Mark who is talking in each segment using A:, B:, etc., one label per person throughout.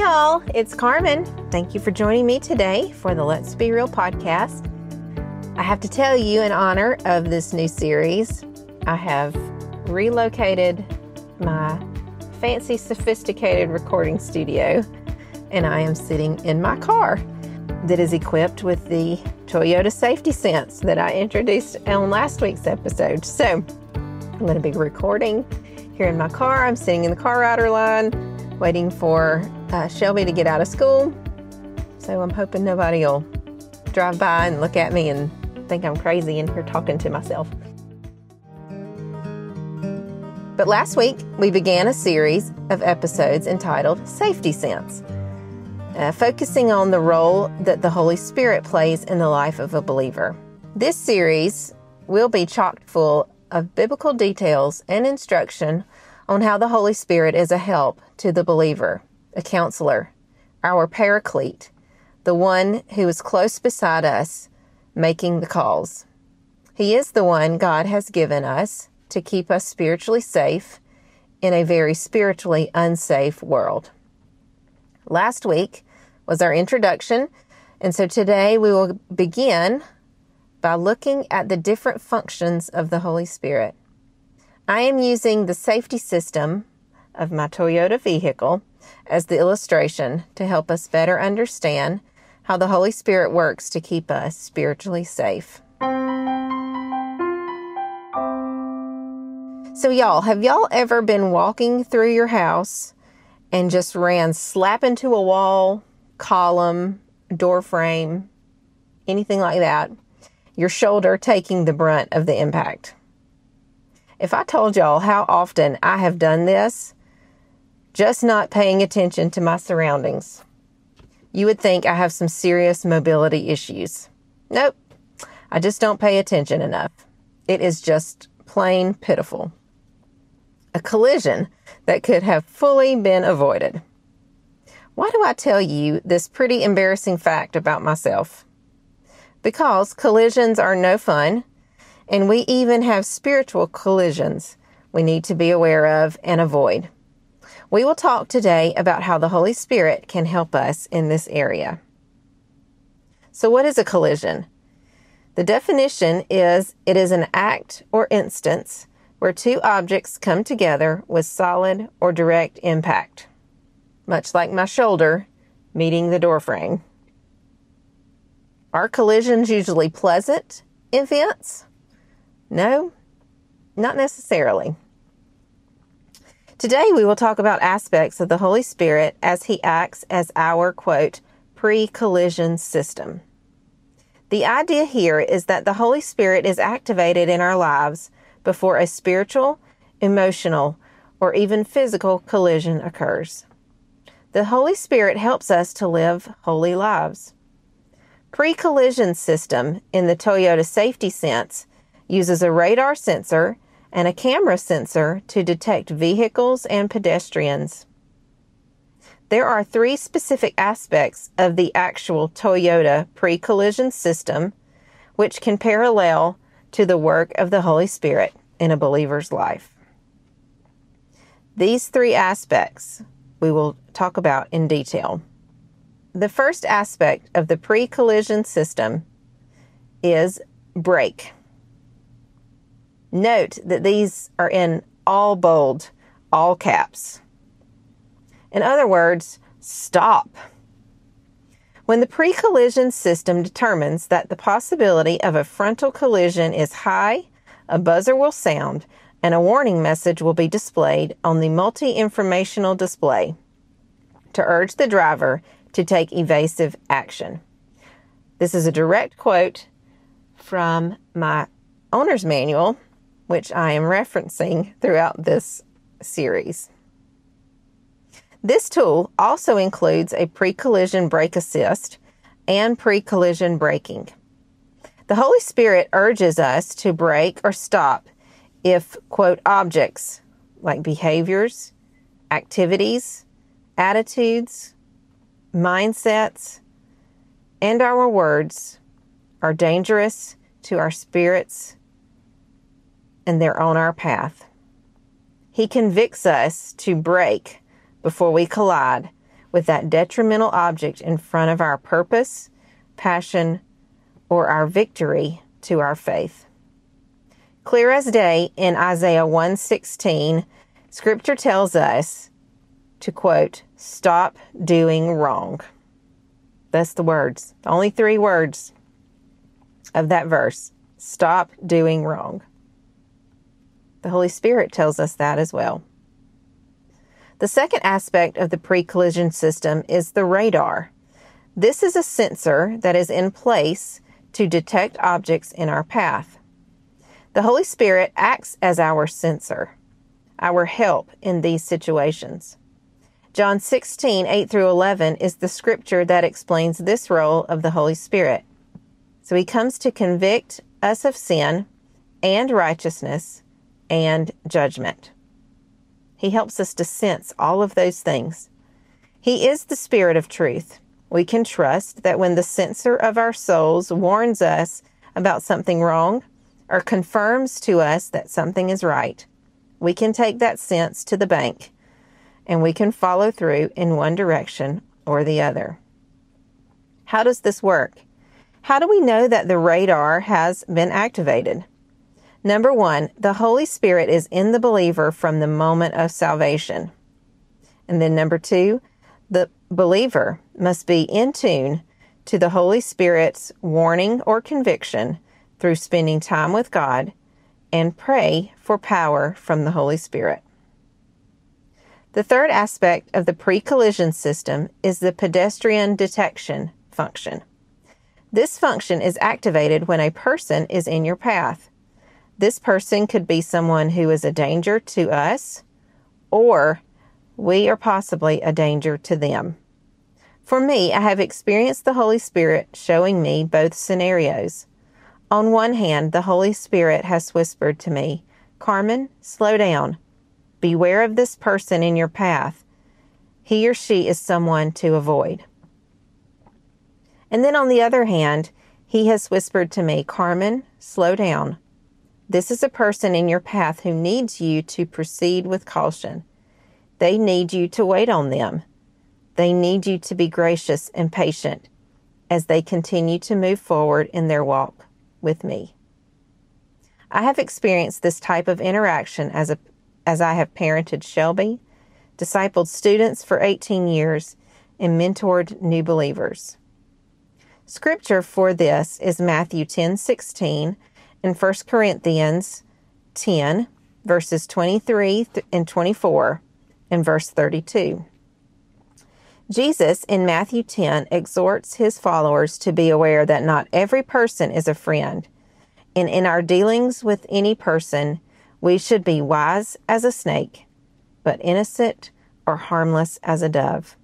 A: y'all. It's Carmen. Thank you for joining me today for the Let's Be Real podcast. I have to tell you, in honor of this new series, I have relocated my fancy, sophisticated recording studio, and I am sitting in my car that is equipped with the Toyota Safety Sense that I introduced on last week's episode. So I'm going to be recording here in my car. I'm sitting in the car rider line waiting for uh, Shelby to get out of school. So I'm hoping nobody will drive by and look at me and think I'm crazy and here talking to myself. But last week, we began a series of episodes entitled Safety Sense uh, focusing on the role that the Holy Spirit plays in the life of a believer. This series will be chock full of biblical details and instruction on how the Holy Spirit is a help to the believer, a counselor, our paraclete, the one who is close beside us, making the calls. He is the one God has given us to keep us spiritually safe in a very spiritually unsafe world. Last week was our introduction, and so today we will begin by looking at the different functions of the Holy Spirit. I am using the safety system of my Toyota vehicle as the illustration to help us better understand how the Holy Spirit works to keep us spiritually safe. So, y'all, have y'all ever been walking through your house and just ran slap into a wall, column, door frame, anything like that, your shoulder taking the brunt of the impact? If I told y'all how often I have done this, just not paying attention to my surroundings, you would think I have some serious mobility issues. Nope, I just don't pay attention enough. It is just plain pitiful a collision that could have fully been avoided. Why do I tell you this pretty embarrassing fact about myself? Because collisions are no fun, and we even have spiritual collisions we need to be aware of and avoid. We will talk today about how the Holy Spirit can help us in this area. So, what is a collision? The definition is it is an act or instance where two objects come together with solid or direct impact, much like my shoulder meeting the doorframe. Are collisions usually pleasant events? No, not necessarily. Today we will talk about aspects of the Holy Spirit as he acts as our, quote, pre collision system. The idea here is that the Holy Spirit is activated in our lives before a spiritual, emotional, or even physical collision occurs. The Holy Spirit helps us to live holy lives. Pre collision system in the Toyota safety sense uses a radar sensor and a camera sensor to detect vehicles and pedestrians. There are three specific aspects of the actual Toyota pre collision system which can parallel to the work of the Holy Spirit in a believer's life. These three aspects we will talk about in detail. The first aspect of the pre collision system is brake. Note that these are in all bold, all caps. In other words, stop. When the pre collision system determines that the possibility of a frontal collision is high, a buzzer will sound and a warning message will be displayed on the multi informational display to urge the driver to take evasive action. This is a direct quote from my owner's manual, which I am referencing throughout this series. This tool also includes a pre collision brake assist and pre collision braking. The Holy Spirit urges us to brake or stop if, quote, objects like behaviors, activities, attitudes, mindsets, and our words are dangerous to our spirits and they're on our path. He convicts us to brake before we collide with that detrimental object in front of our purpose, passion, or our victory to our faith. Clear as day in Isaiah 116, scripture tells us to quote, stop doing wrong. That's the words, only three words of that verse. Stop doing wrong. The Holy Spirit tells us that as well. The second aspect of the pre collision system is the radar. This is a sensor that is in place to detect objects in our path. The Holy Spirit acts as our sensor, our help in these situations. John 16, 8 through 11 is the scripture that explains this role of the Holy Spirit. So he comes to convict us of sin and righteousness and judgment. He helps us to sense all of those things. He is the Spirit of truth. We can trust that when the sensor of our souls warns us about something wrong or confirms to us that something is right, we can take that sense to the bank and we can follow through in one direction or the other. How does this work? How do we know that the radar has been activated? Number one, the Holy Spirit is in the believer from the moment of salvation. And then number two, the believer must be in tune to the Holy Spirit's warning or conviction through spending time with God and pray for power from the Holy Spirit. The third aspect of the pre collision system is the pedestrian detection function. This function is activated when a person is in your path. This person could be someone who is a danger to us, or we are possibly a danger to them. For me, I have experienced the Holy Spirit showing me both scenarios. On one hand, the Holy Spirit has whispered to me, Carmen, slow down. Beware of this person in your path. He or she is someone to avoid. And then on the other hand, he has whispered to me, Carmen, slow down. This is a person in your path who needs you to proceed with caution. They need you to wait on them. They need you to be gracious and patient as they continue to move forward in their walk with me. I have experienced this type of interaction as a as I have parented Shelby, discipled students for 18 years, and mentored new believers. Scripture for this is Matthew 10 16 and 1 Corinthians 10, verses 23 and 24, and verse 32. Jesus in Matthew 10 exhorts his followers to be aware that not every person is a friend, and in our dealings with any person, we should be wise as a snake, but innocent or harmless as a dove.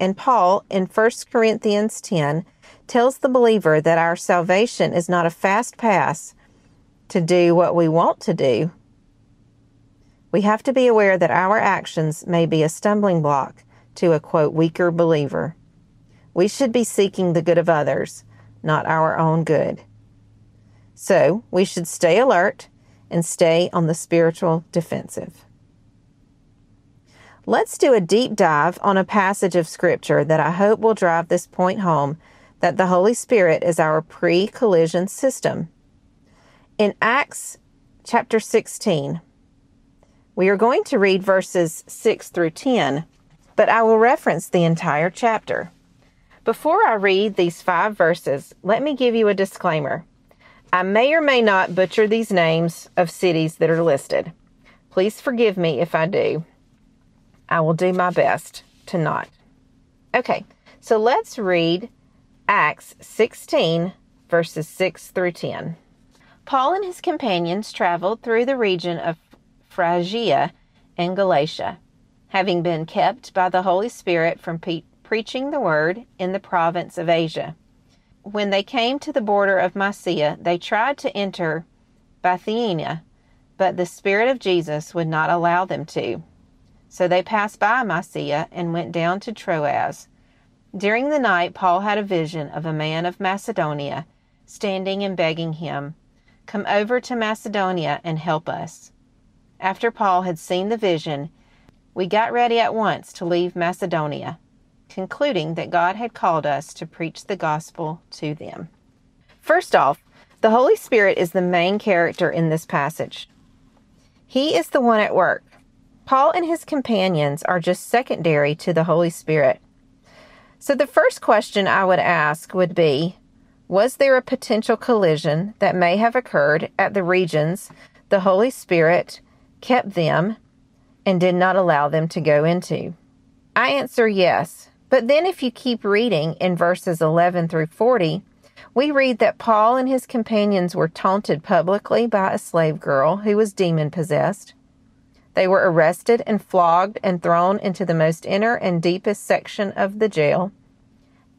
A: And Paul in 1 Corinthians 10 tells the believer that our salvation is not a fast pass to do what we want to do. We have to be aware that our actions may be a stumbling block to a quote weaker believer. We should be seeking the good of others, not our own good. So we should stay alert and stay on the spiritual defensive. Let's do a deep dive on a passage of Scripture that I hope will drive this point home that the Holy Spirit is our pre collision system. In Acts chapter 16, we are going to read verses 6 through 10, but I will reference the entire chapter. Before I read these five verses, let me give you a disclaimer. I may or may not butcher these names of cities that are listed. Please forgive me if I do. I will do my best to not. Okay, so let's read Acts 16, verses 6 through 10. Paul and his companions traveled through the region of Phrygia and Galatia, having been kept by the Holy Spirit from pe- preaching the word in the province of Asia when they came to the border of Mysia, they tried to enter Bithynia, but the Spirit of Jesus would not allow them to. So they passed by Mysia and went down to Troas. During the night, Paul had a vision of a man of Macedonia standing and begging him, Come over to Macedonia and help us. After Paul had seen the vision, we got ready at once to leave Macedonia, concluding that God had called us to preach the gospel to them. First off, the Holy Spirit is the main character in this passage. He is the one at work. Paul and his companions are just secondary to the Holy Spirit. So the first question I would ask would be Was there a potential collision that may have occurred at the regions the Holy Spirit kept them and did not allow them to go into? I answer yes. But then if you keep reading in verses 11 through 40, we read that Paul and his companions were taunted publicly by a slave girl who was demon possessed. They were arrested and flogged and thrown into the most inner and deepest section of the jail.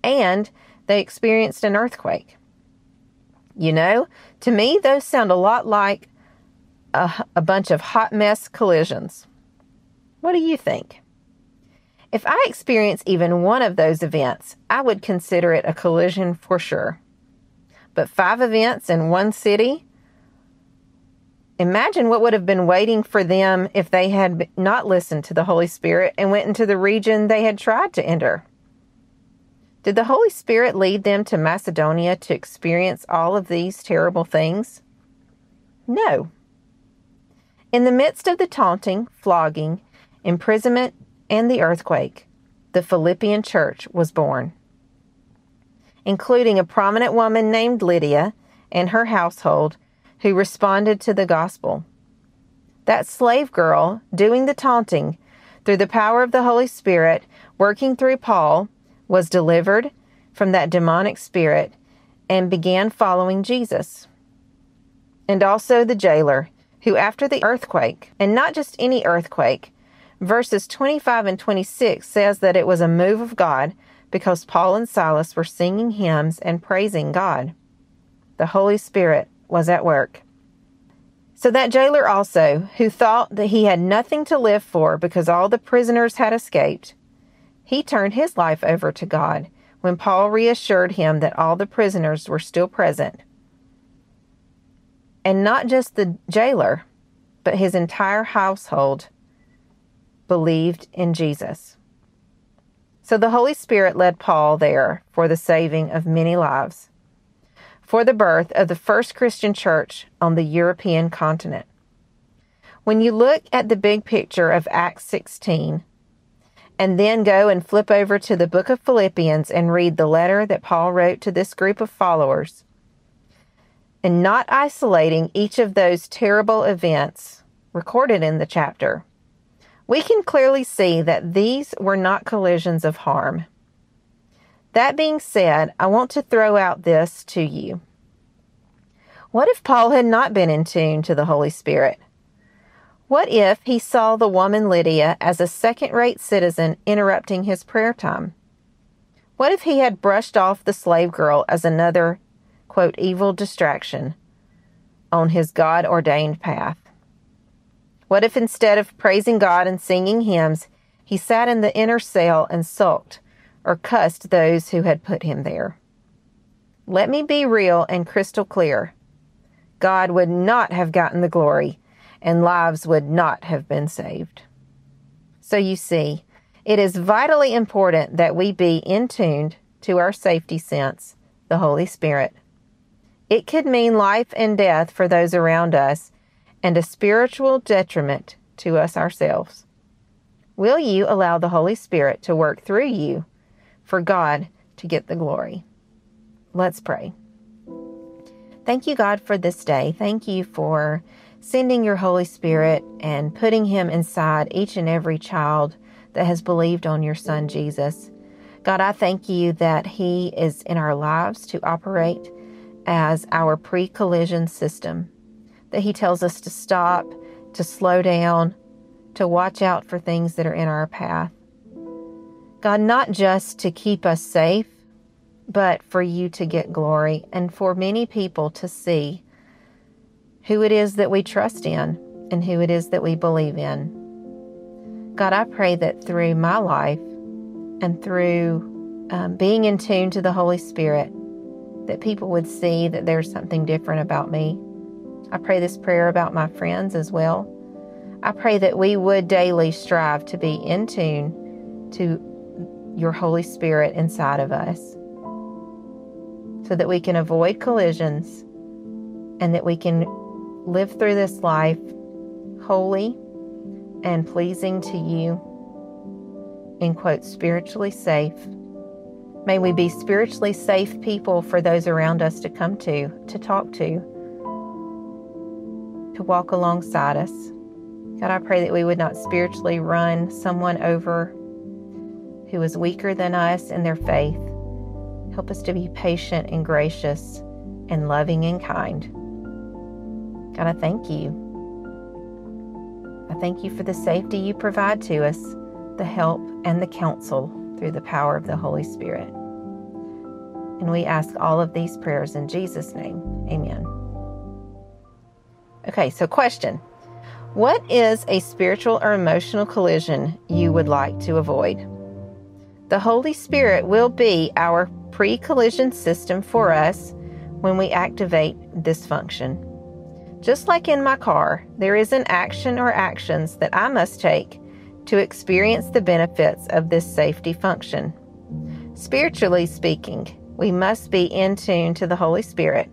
A: And they experienced an earthquake. You know, to me, those sound a lot like a, a bunch of hot mess collisions. What do you think? If I experience even one of those events, I would consider it a collision for sure. But five events in one city? Imagine what would have been waiting for them if they had not listened to the Holy Spirit and went into the region they had tried to enter. Did the Holy Spirit lead them to Macedonia to experience all of these terrible things? No. In the midst of the taunting, flogging, imprisonment, and the earthquake, the Philippian church was born, including a prominent woman named Lydia and her household who responded to the gospel. That slave girl doing the taunting through the power of the Holy Spirit working through Paul was delivered from that demonic spirit and began following Jesus. And also the jailer, who after the earthquake, and not just any earthquake, verses 25 and 26 says that it was a move of God because Paul and Silas were singing hymns and praising God. The Holy Spirit was at work. So that jailer also, who thought that he had nothing to live for because all the prisoners had escaped, he turned his life over to God when Paul reassured him that all the prisoners were still present. And not just the jailer, but his entire household believed in Jesus. So the Holy Spirit led Paul there for the saving of many lives for the birth of the first Christian church on the European continent. When you look at the big picture of Acts 16, and then go and flip over to the book of Philippians and read the letter that Paul wrote to this group of followers, and not isolating each of those terrible events recorded in the chapter, we can clearly see that these were not collisions of harm. That being said, I want to throw out this to you. What if Paul had not been in tune to the Holy Spirit? What if he saw the woman Lydia as a second rate citizen interrupting his prayer time? What if he had brushed off the slave girl as another, quote, evil distraction on his God ordained path? What if instead of praising God and singing hymns, he sat in the inner cell and sulked or cussed those who had put him there. Let me be real and crystal clear. God would not have gotten the glory, and lives would not have been saved. So you see, it is vitally important that we be in tuned to our safety sense, the Holy Spirit. It could mean life and death for those around us and a spiritual detriment to us ourselves. Will you allow the Holy Spirit to work through you for God to get the glory. Let's pray. Thank you, God, for this day. Thank you for sending your Holy Spirit and putting him inside each and every child that has believed on your Son, Jesus. God, I thank you that he is in our lives to operate as our pre collision system, that he tells us to stop, to slow down, to watch out for things that are in our path. God, not just to keep us safe, but for you to get glory and for many people to see who it is that we trust in and who it is that we believe in. God, I pray that through my life and through um, being in tune to the Holy Spirit, that people would see that there's something different about me. I pray this prayer about my friends as well. I pray that we would daily strive to be in tune to your Holy Spirit inside of us so that we can avoid collisions and that we can live through this life holy and pleasing to you, in quote, spiritually safe. May we be spiritually safe people for those around us to come to, to talk to, to walk alongside us. God, I pray that we would not spiritually run someone over who is weaker than us in their faith. Help us to be patient and gracious and loving and kind. God, I thank you. I thank you for the safety you provide to us, the help and the counsel through the power of the Holy Spirit. And we ask all of these prayers in Jesus' name. Amen. Okay, so question What is a spiritual or emotional collision you would like to avoid? The Holy Spirit will be our pre collision system for us when we activate this function. Just like in my car, there is an action or actions that I must take to experience the benefits of this safety function. Spiritually speaking, we must be in tune to the Holy Spirit,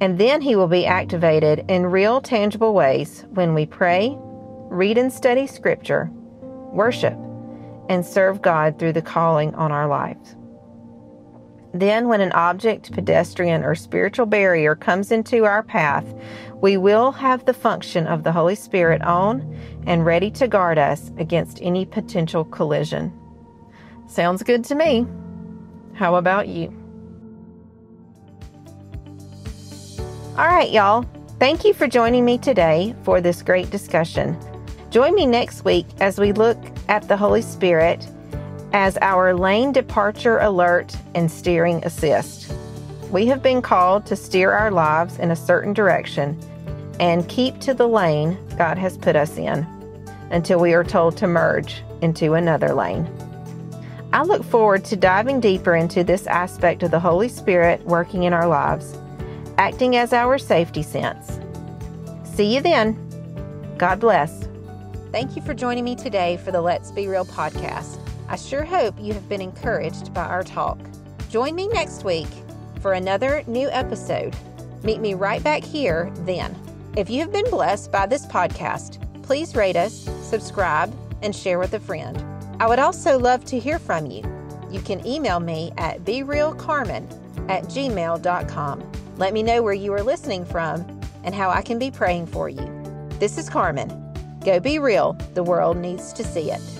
A: and then He will be activated in real, tangible ways when we pray, read and study Scripture, worship, and serve God through the calling on our lives. Then, when an object, pedestrian, or spiritual barrier comes into our path, we will have the function of the Holy Spirit on and ready to guard us against any potential collision. Sounds good to me. How about you? All right, y'all. Thank you for joining me today for this great discussion. Join me next week as we look at the Holy Spirit as our lane departure alert and steering assist. We have been called to steer our lives in a certain direction and keep to the lane God has put us in until we are told to merge into another lane. I look forward to diving deeper into this aspect of the Holy Spirit working in our lives, acting as our safety sense. See you then. God bless. Thank you for joining me today for the Let's Be Real podcast. I sure hope you have been encouraged by our talk. Join me next week for another new episode. Meet me right back here then. If you have been blessed by this podcast, please rate us, subscribe, and share with a friend. I would also love to hear from you. You can email me at berealcarmen at gmail.com. Let me know where you are listening from and how I can be praying for you. This is Carmen. Go be real. The world needs to see it.